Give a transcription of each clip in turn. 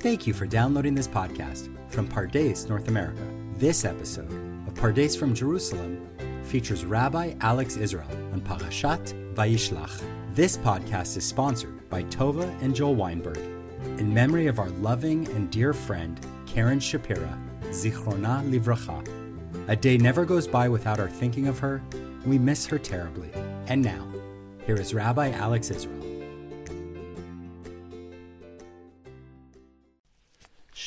Thank you for downloading this podcast from Pardes, North America. This episode of Pardes from Jerusalem features Rabbi Alex Israel on Parashat Vayishlach. This podcast is sponsored by Tova and Joel Weinberg in memory of our loving and dear friend Karen Shapira, Zichrona Livracha. A day never goes by without our thinking of her. We miss her terribly. And now, here is Rabbi Alex Israel.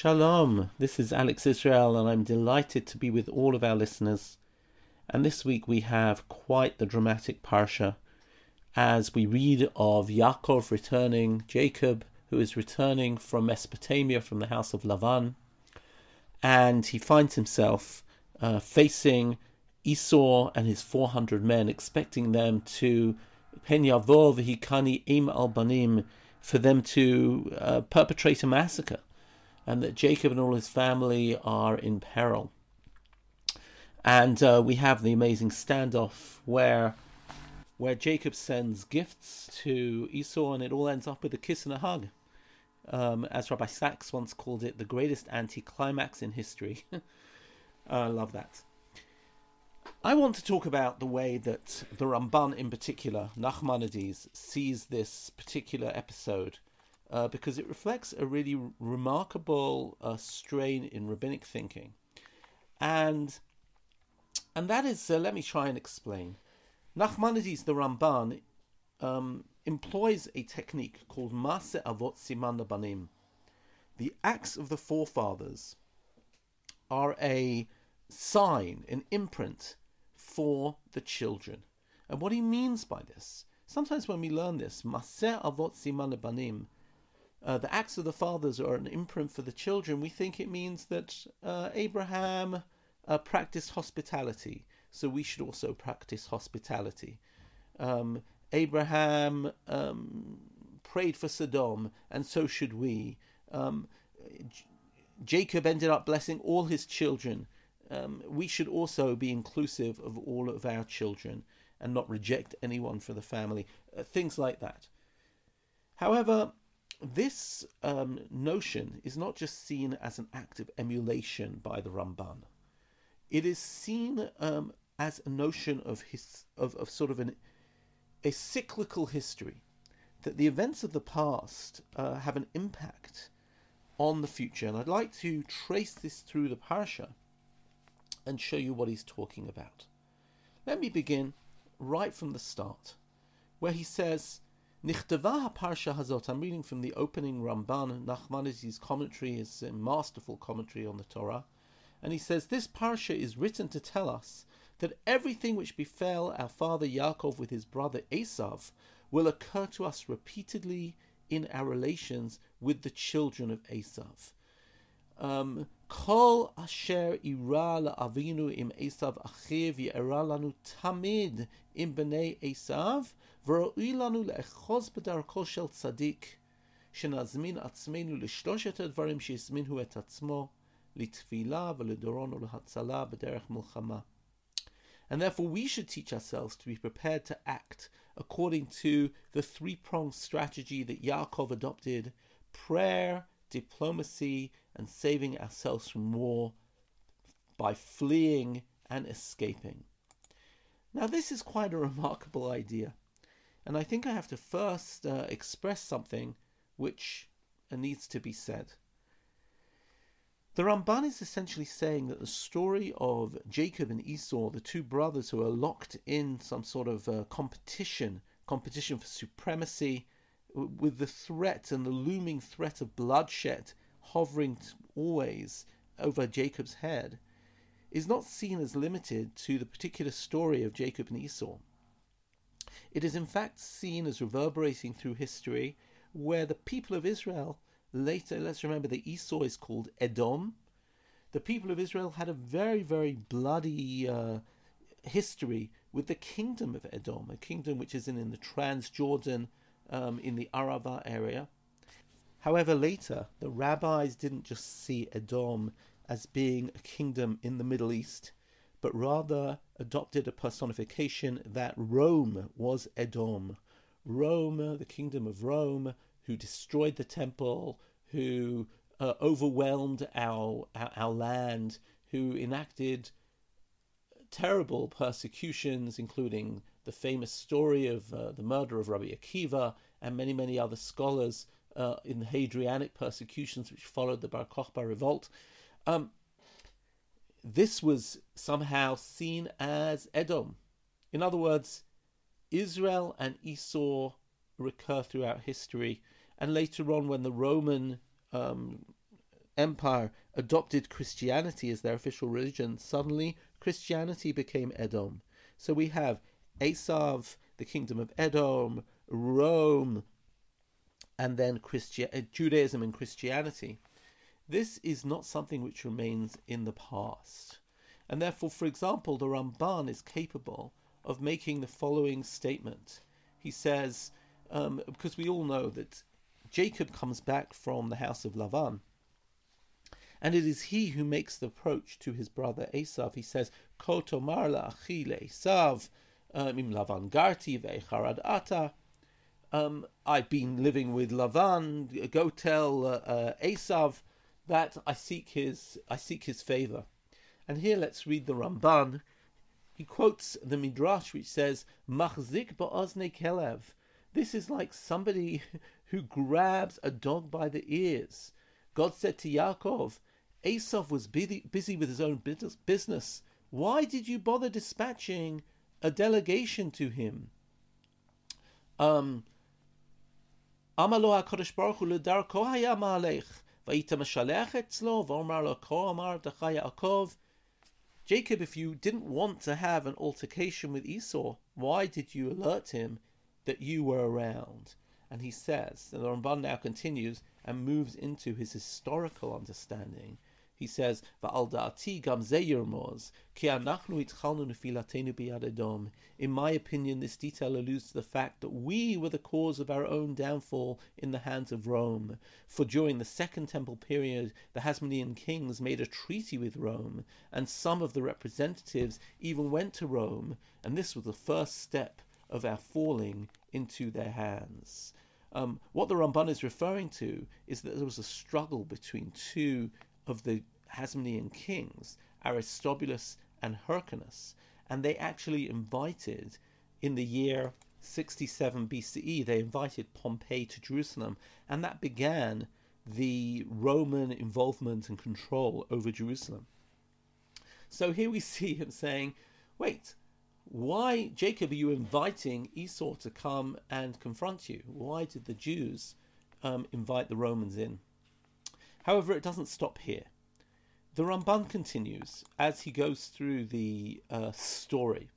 Shalom, this is Alex Israel, and I'm delighted to be with all of our listeners. And this week we have quite the dramatic parsha as we read of Yaakov returning, Jacob, who is returning from Mesopotamia from the house of Lavan, and he finds himself uh, facing Esau and his 400 men, expecting them to Pen Yavov Hikani Im al Banim, for them to uh, perpetrate a massacre and that Jacob and all his family are in peril. And uh, we have the amazing standoff where where Jacob sends gifts to Esau, and it all ends up with a kiss and a hug. Um, as Rabbi Sacks once called it, the greatest anticlimax in history. I love that. I want to talk about the way that the Ramban, in particular, Nachmanides, sees this particular episode uh, because it reflects a really remarkable uh, strain in rabbinic thinking, and and that is uh, let me try and explain. Nachmanides the Ramban um, employs a technique called Maase Avot Siman Banim. The acts of the forefathers are a sign, an imprint for the children. And what he means by this, sometimes when we learn this, Maase Avot Siman Banim, uh, the acts of the fathers are an imprint for the children, we think it means that uh, Abraham uh, practiced hospitality, so we should also practice hospitality. Um, Abraham um, prayed for Sodom, and so should we. Um, J- Jacob ended up blessing all his children. Um, we should also be inclusive of all of our children and not reject anyone for the family. Uh, things like that. However, this um, notion is not just seen as an act of emulation by the Ramban. It is seen um, as a notion of his of, of sort of an a cyclical history that the events of the past uh, have an impact on the future, and I'd like to trace this through the parasha and show you what he's talking about. Let me begin right from the start, where he says Nichtava parsha hazot. I'm reading from the opening Ramban Nachmanides' commentary, is a masterful commentary on the Torah, and he says this parsha is written to tell us that everything which befell our father Yaakov with his brother Esav will occur to us repeatedly in our relations with the children of Esav. Um, Kol asher ira la'avinu im Esav achiv yera lanu tamid im bnei Esav וראוי לנו לאחוז בדרכו של צדיק, שנזמין עצמנו לשלושת הדברים שהזמינו את עצמו, לתפילה ולדורון ולהצלה בדרך מלחמה. And therefore we should teach ourselves to be prepared to act according to the three-pronged strategy that Yaakov adopted, prayer, diplomacy, and saving ourselves from war by fleeing and escaping. Now this is quite a remarkable idea. And I think I have to first uh, express something which uh, needs to be said. The Ramban is essentially saying that the story of Jacob and Esau, the two brothers who are locked in some sort of uh, competition, competition for supremacy, with the threat and the looming threat of bloodshed hovering always over Jacob's head, is not seen as limited to the particular story of Jacob and Esau. It is in fact seen as reverberating through history, where the people of Israel later, let's remember that Esau is called Edom. The people of Israel had a very, very bloody uh, history with the kingdom of Edom, a kingdom which is in, in the Transjordan, um, in the Arava area. However, later, the rabbis didn't just see Edom as being a kingdom in the Middle East, but rather adopted a personification that Rome was Edom. Rome, the kingdom of Rome, who destroyed the temple, who uh, overwhelmed our, our, our land, who enacted terrible persecutions, including the famous story of uh, the murder of Rabbi Akiva and many, many other scholars uh, in the Hadrianic persecutions which followed the Bar Kokhba revolt. Um, this was somehow seen as Edom. In other words, Israel and Esau recur throughout history, and later on, when the Roman um, Empire adopted Christianity as their official religion, suddenly Christianity became Edom. So we have Esav, the kingdom of Edom, Rome, and then Christi- Judaism and Christianity. This is not something which remains in the past. And therefore, for example, the Ramban is capable of making the following statement. He says, um, because we all know that Jacob comes back from the house of Lavan, and it is he who makes the approach to his brother Esav. He says, Kotomar achile Esav, um, im Lavan garti ve'charad ata. Um, I've been living with Lavan. Go tell uh, uh, Esav that I seek his I seek his favor. And here let's read the Ramban. He quotes the Midrash which says, "Machzik ba'ozne kelev." This is like somebody who grabs a dog by the ears. God said to Yaakov, Esav was busy, with his own business. Why did you bother dispatching a delegation to him? Um, Amalo HaKadosh Baruch Hu ma'alech, Jacob, if you didn't want to have an altercation with Esau, why did you alert him that you were around? And he says, and the Ramban now continues and moves into his historical understanding he says, "Va'al da'ati gam zeyirmoz, ki anachnu itchalnu nefilatenu biyad In my opinion, this detail alludes to the fact that we were the cause of our own downfall in the hands of Rome. For during the Second Temple period, the Hasmonean kings made a treaty with Rome, and some of the representatives even went to Rome, and this was the first step of our falling into their hands. Um, what the Ramban is referring to is that there was a struggle between two of the Hasmonean kings, Aristobulus and Hyrcanus, and they actually invited in the year 67 BCE, they invited Pompey to Jerusalem, and that began the Roman involvement and control over Jerusalem. So here we see him saying, Wait, why, Jacob, are you inviting Esau to come and confront you? Why did the Jews um, invite the Romans in? However, it doesn't stop here the Ramban continues as he goes through the uh, story.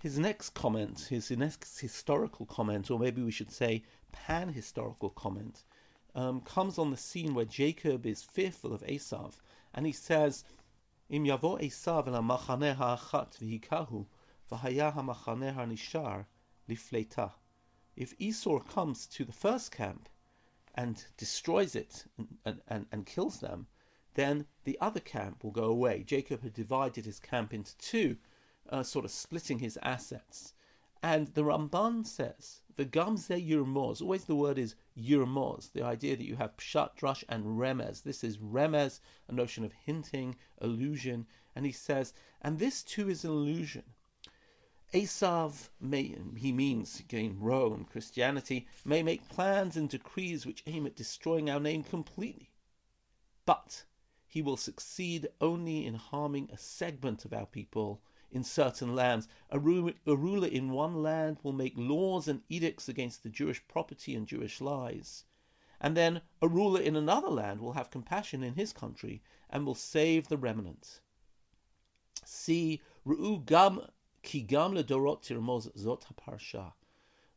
His next comment, his next historical comment, or maybe we should say pan historical comment, um, comes on the scene where Jacob is fearful of Esav, and he says, Im yavo Esav. If Esau comes to the first camp and destroys it and, and, and kills them, then the other camp will go away. Jacob had divided his camp into two, uh, sort of splitting his assets. And the Ramban says, the Gamze Yurmoz, always the word is Yurmoz, the idea that you have Pshat, Drush, and Remez. This is Remez, a notion of hinting, illusion. And he says, and this too is an illusion. Esav may, he means again Rome, Christianity, may make plans and decrees which aim at destroying our name completely. But he will succeed only in harming a segment of our people in certain lands. A, a ruler in one land will make laws and edicts against the Jewish property and Jewish lies. And then a ruler in another land will have compassion in his country and will save the remnant. See, Ru'u gam ki gam ledorot tirmoz zot haparsha.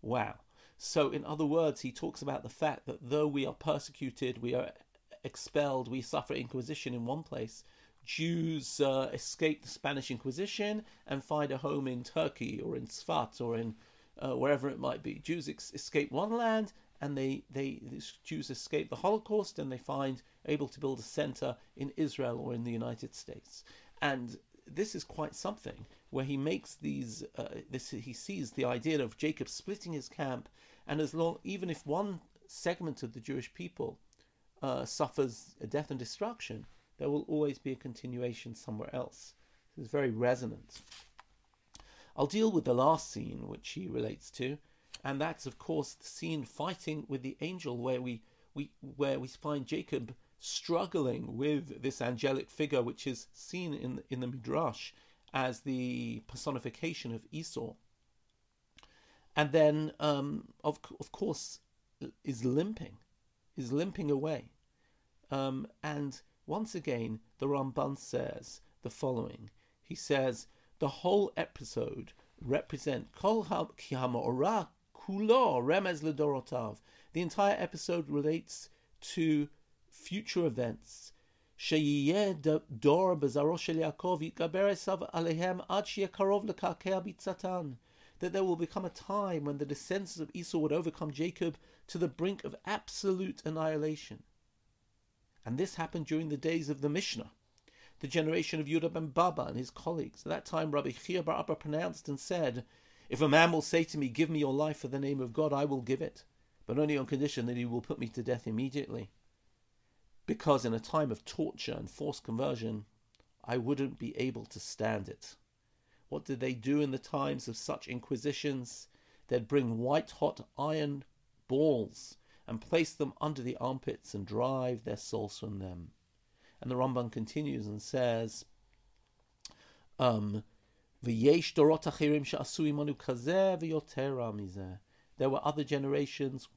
Wow. So, in other words, he talks about the fact that though we are persecuted, we are expelled, we suffer Inquisition in one place. Jews uh, escape the Spanish Inquisition and find a home in Turkey or in Sfat or in uh, wherever it might be. Jews ex- escape one land and they, they Jews escape the Holocaust and they find able to build a center in Israel or in the United States. And this is quite something where he makes these uh, this he sees the idea of Jacob splitting his camp and as long even if one segment of the Jewish people uh, suffers a death and destruction, there will always be a continuation somewhere else. This is very resonant. I'll deal with the last scene which he relates to, and that's of course the scene fighting with the angel where we, we where we find Jacob struggling with this angelic figure which is seen in in the midrash as the personification of Esau. And then um, of of course is limping, is limping away. Um, and once again the Ramban says the following. He says the whole episode represent kol kihama ora kulo remez ledorotav. The entire episode relates to future events. dor bezaro shel Yaakov yitgaber esav alehem ad karov lekakea bitzatan. That there will become a time when the descendants of Esau would overcome Jacob to the brink of absolute annihilation. And this happened during the days of the Mishnah the generation of Yudah ben Baba and his colleagues. At that time, Rabbi Chia bar Abba pronounced and said, If a man will say to me, Give me your life for the name of God, I will give it, but only on condition that he will put me to death immediately. Because in a time of torture and forced conversion, I wouldn't be able to stand it. What did they do in the times of such inquisitions? They'd bring white hot iron balls and place them under the armpits and drive their souls from them. And the Ramban continues and says, um, There were other generations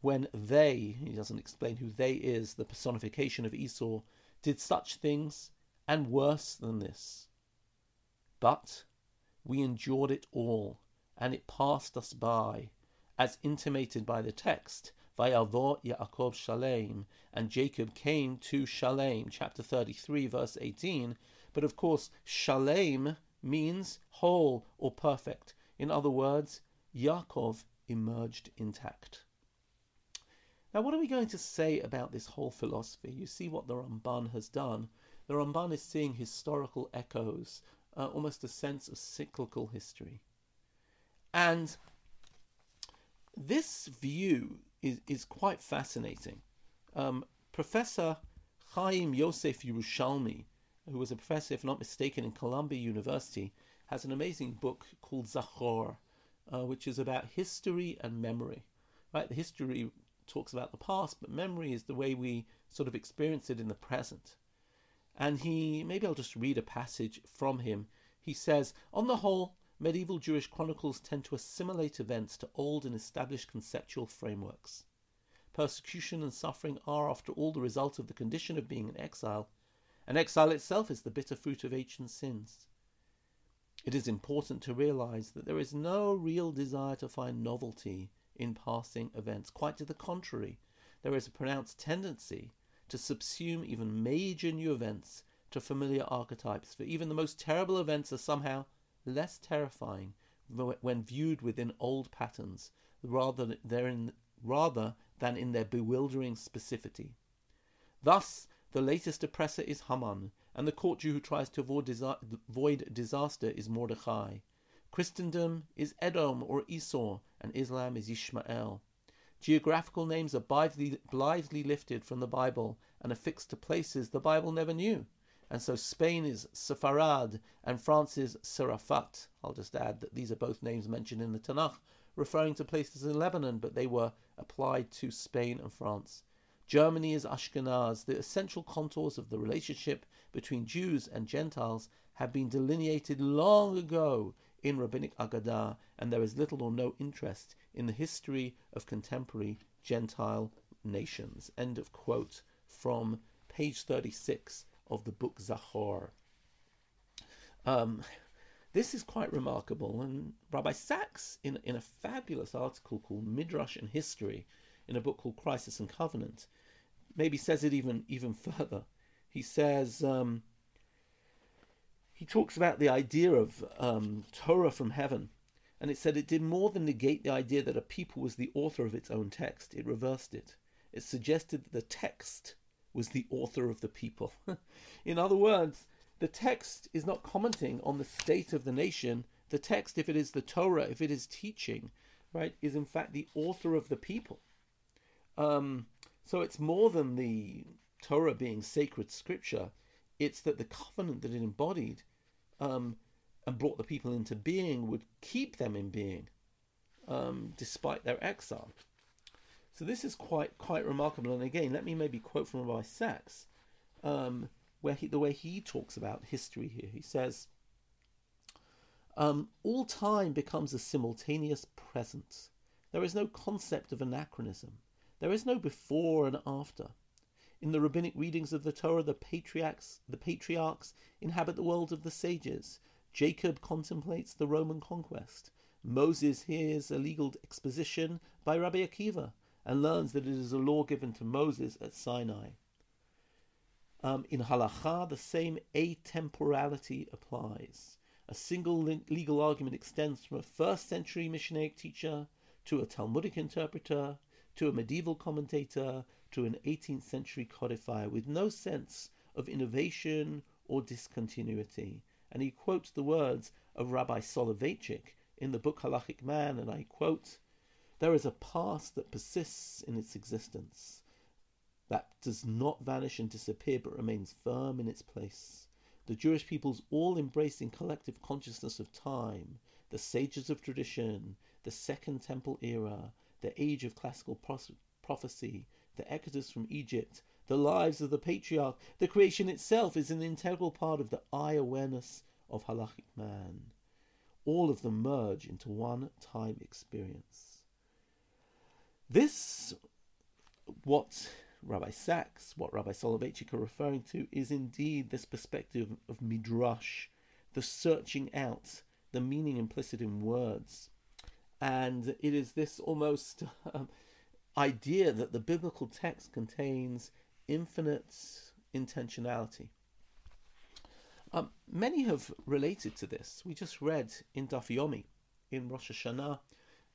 when they, he doesn't explain who they is, the personification of Esau, did such things and worse than this. But we endured it all, and it passed us by, as intimated by the text, Vayavo Yaakov Shalem, and Jacob came to Shalem, chapter 33, verse 18. But of course, Shalem means whole or perfect. In other words, Yaakov emerged intact. Now, what are we going to say about this whole philosophy? You see what the Ramban has done. The Ramban is seeing historical echoes, uh, almost a sense of cyclical history. And this view is, is quite fascinating. Um, professor Chaim Yosef Yerushalmi, who was a professor, if not mistaken, in Columbia University, has an amazing book called Zachor, uh, which is about history and memory. Right, the history talks about the past, but memory is the way we sort of experience it in the present. And he, maybe I'll just read a passage from him. He says, on the whole, medieval Jewish chronicles tend to assimilate events to old and established conceptual frameworks. Persecution and suffering are, after all, the result of the condition of being in exile, and exile itself is the bitter fruit of ancient sins. It is important to realize that there is no real desire to find novelty in passing events. Quite to the contrary, there is a pronounced tendency to subsume even major new events to familiar archetypes, for even the most terrible events are somehow less terrifying when viewed within old patterns rather than, rather than in their bewildering specificity. Thus, the latest oppressor is Haman, and the court Jew who tries to avoid, disaster is Mordechai. Christendom is Edom or Esau, and Islam is Ishmael. Geographical names are blithely, blithely lifted from the Bible and affixed to places the Bible never knew. And so Spain is Sepharad and France is Tzarfat. I'll just add that these are both names mentioned in the Tanakh, referring to places in Lebanon, but they were applied to Spain and France. Germany is Ashkenaz. The essential contours of the relationship between Jews and Gentiles have been delineated long ago in Rabbinic Agadah, and there is little or no interest in the history of contemporary Gentile nations. End of quote from page 36 of the book Zachor. Um, this is quite remarkable, and Rabbi Sacks, in, in a fabulous article called Midrash and History, in a book called Crisis and Covenant, maybe says it even even further. He says um, he talks about the idea of um, Torah from heaven, and it said it did more than negate the idea that a people was the author of its own text. It reversed it. It suggested that the text was the author of the people. In other words, the text is not commenting on the state of the nation. The text, if it is the Torah, if it is teaching, right, is in fact the author of the people. Um, So it's more than the Torah being sacred scripture, it's that the covenant that it embodied um, and brought the people into being would keep them in being um, despite their exile. So this is quite quite remarkable. And again, let me maybe quote from Rabbi Sacks, um, where he, the way he talks about history here. He says, um, "All time becomes a simultaneous present. There is no concept of anachronism. There is no before and after. In the rabbinic readings of the Torah, the patriarchs, the patriarchs inhabit the world of the sages. Jacob contemplates the Roman conquest. Moses hears a legal exposition by Rabbi Akiva and learns that it is a law given to Moses at Sinai. Um, in halacha, the same atemporality applies. A single legal argument extends from a first century Mishnaic teacher to a Talmudic interpreter to a medieval commentator to an 18th century codifier with no sense of innovation or discontinuity. And he quotes the words of Rabbi Soloveitchik in the book Halachic Man, and I quote, There is a past that persists in its existence, that does not vanish and disappear, but remains firm in its place. The Jewish people's all embracing collective consciousness of time, the sages of tradition, the Second Temple era, the age of classical prophecy, the exodus from Egypt, the lives of the patriarch, the creation itself is an integral part of the I awareness of halachic man. All of them merge into one time experience. This, what Rabbi Sacks, what Rabbi Soloveitchik are referring to, is indeed this perspective of midrash, the searching out, the meaning implicit in words. And it is this almost um, idea that the biblical text contains infinite intentionality. Um, many have related to this. We just read in Daf Yomi, in Rosh Hashanah,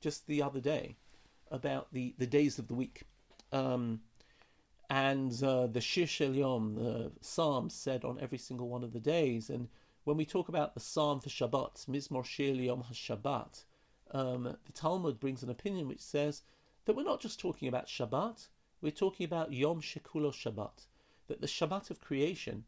just the other day, about the, the days of the week. Um, and uh, the Shir Shel Yom, the psalm said on every single one of the days. And when we talk about the psalm for Shabbat, Mizmor Shir Yom HaShabbat, um, the Talmud brings an opinion which says that we're not just talking about Shabbat, we're talking about Yom Shekulo Shabbat, that the Shabbat of creation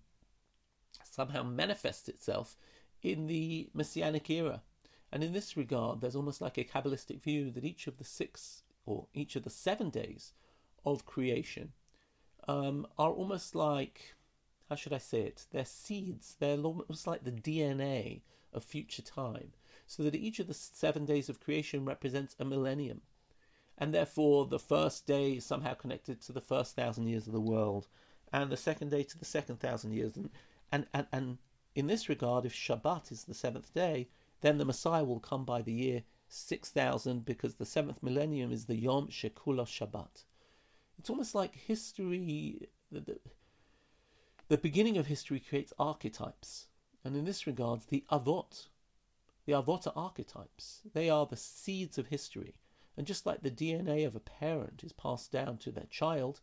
somehow manifests itself in the Messianic era. And in this regard, there's almost like a Kabbalistic view that each of the six or each of the seven days of creation um, are almost like, how should I say it? They're seeds, they're almost like the DNA of future time. So that each of the seven days of creation represents a millennium and therefore the first day is somehow connected to the first thousand years of the world, and the second day to the second thousand years. And, and, and, and in this regard, if Shabbat is the seventh day, then the Messiah will come by the year 6000 because the seventh millennium is the Yom Shekula Shabbat. It's almost like history, the, the, the beginning of history creates archetypes. And in this regard, the Avot, the Avot are archetypes. They are the seeds of history. And just like the DNA of a parent is passed down to their child,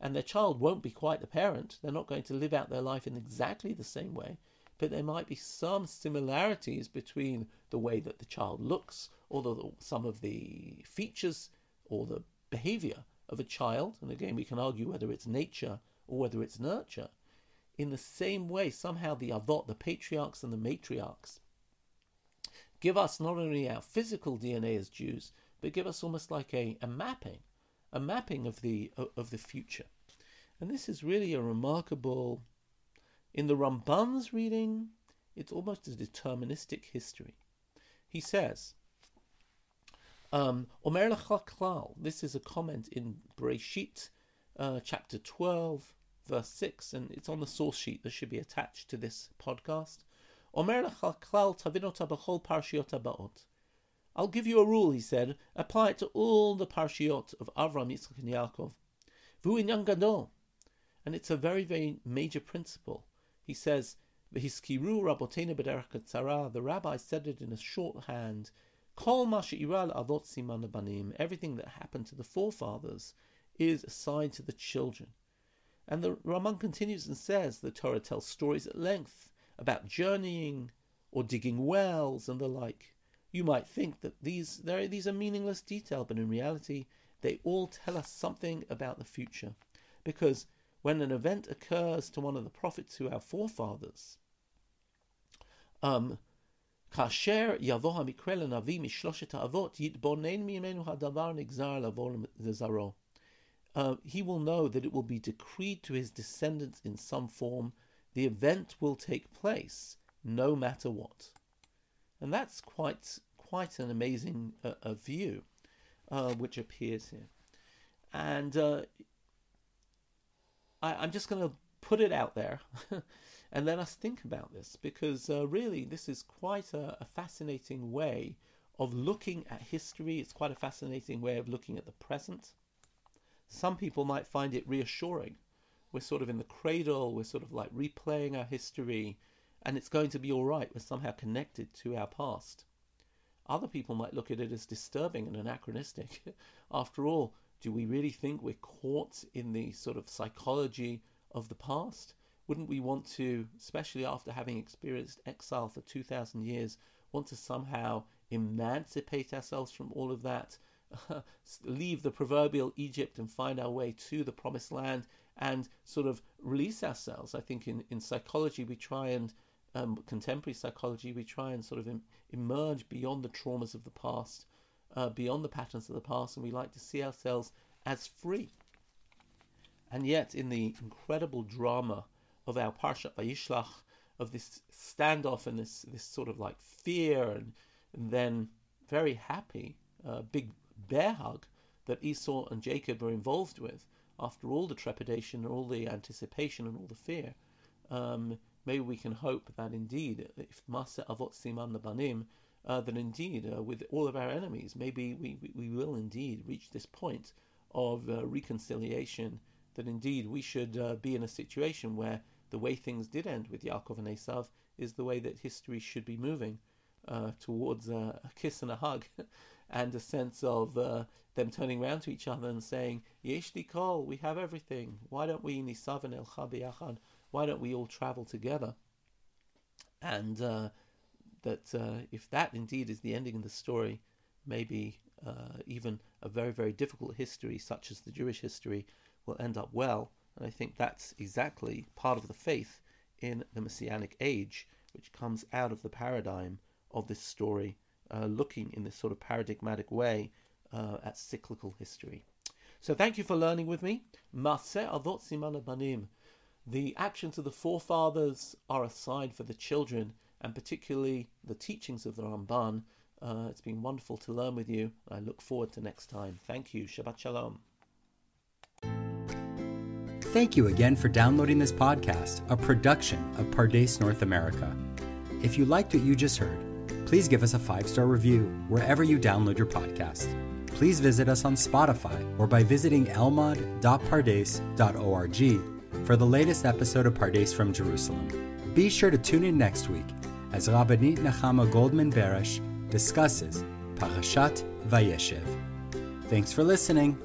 and their child won't be quite the parent, they're not going to live out their life in exactly the same way, but there might be some similarities between the way that the child looks, or the, some of the features or the behavior of a child. And again, we can argue whether it's nature or whether it's nurture. In the same way, somehow the avot, the patriarchs and the matriarchs, give us not only our physical DNA as Jews, but give us almost like a, a mapping, a mapping of the of the future. And this is really a remarkable. In the Ramban's reading, it's almost a deterministic history. He says, um, this is a comment in Breshit, uh, chapter 12, verse 6, and it's on the source sheet that should be attached to this podcast. Omer tavinota b'chol parshiot aba'ot. I'll give you a rule, he said. Apply it to all the parshiot of Avram, Yitzchak, and Yaakov. V'hu gadol. And it's a very, very major principle. He says, V'hiskiru. The rabbi said it in a shorthand. Kol ma she'ira avot siman. Everything that happened to the forefathers is assigned to the children. And the Ramban continues and says the Torah tells stories at length about journeying or digging wells and the like. You might think that these these are meaningless detail, but in reality, they all tell us something about the future. Because when an event occurs to one of the prophets who our forefathers, um, כאשר יבוא המקרה לנביא משלושת האבות, יתבונן ממנו הדבר נגזר לבוא לזרעו. Uh, he will know that it will be decreed to his descendants in some form. The event will take place, no matter what. And that's quite quite an amazing uh, view, uh, which appears here. And uh, I, am just going to put it out there and let us think about this because uh, really this is quite a, a fascinating way of looking at history. It's quite a fascinating way of looking at the present. Some people might find it reassuring. We're sort of in the cradle, we're sort of like replaying our history, and it's going to be all right. We're somehow connected to our past. Other people might look at it as disturbing and anachronistic. After all, do we really think we're caught in the sort of psychology of the past? Wouldn't we want to, especially after having experienced exile for 2,000 years, want to somehow emancipate ourselves from all of that, leave the proverbial Egypt and find our way to the promised land and sort of release ourselves? I think in, in psychology, we try and, um, contemporary psychology, we try and sort of em- emerge beyond the traumas of the past, uh, beyond the patterns of the past, and we like to see ourselves as free. And yet, in the incredible drama of our Parsha Vayishlach, of this standoff and this, this sort of like fear and, and then very happy, uh, big bear hug that Esau and Jacob are involved with after all the trepidation and all the anticipation and all the fear. Um, maybe we can hope that indeed, if Maase Avot Siman Labanim, uh, that indeed, uh, with all of our enemies, maybe we, we, will indeed reach this point of uh, reconciliation, that indeed we should uh, be in a situation where the way things did end with Yaakov and Esav is the way that history should be moving uh, towards a kiss and a hug and a sense of them turning around to each other and saying, Yesh kol, we have everything. Why don't we nisav and el Why don't we all travel together? And uh, that uh, if that indeed is the ending of the story, maybe uh, even a very, very difficult history, such as the Jewish history, will end up well. And I think that's exactly part of the faith in the Messianic age, which comes out of the paradigm of this story, uh, looking in this sort of paradigmatic way uh, at cyclical history. So thank you for learning with me. avot banim. The actions of the forefathers are a sign for the children, and particularly the teachings of the Ramban. Uh, it's been wonderful to learn with you. I look forward to next time. Thank you. Shabbat Shalom. Thank you again for downloading this podcast, a production of Pardes North America. If you liked what you just heard, please give us a five star review wherever you download your podcast. Please visit us on Spotify or by visiting elmad.pardes.org for the latest episode of Pardes from Jerusalem. Be sure to tune in next week as Rabbanit Nechama Goldman Barash discusses Parashat Vayeshev. Thanks for listening.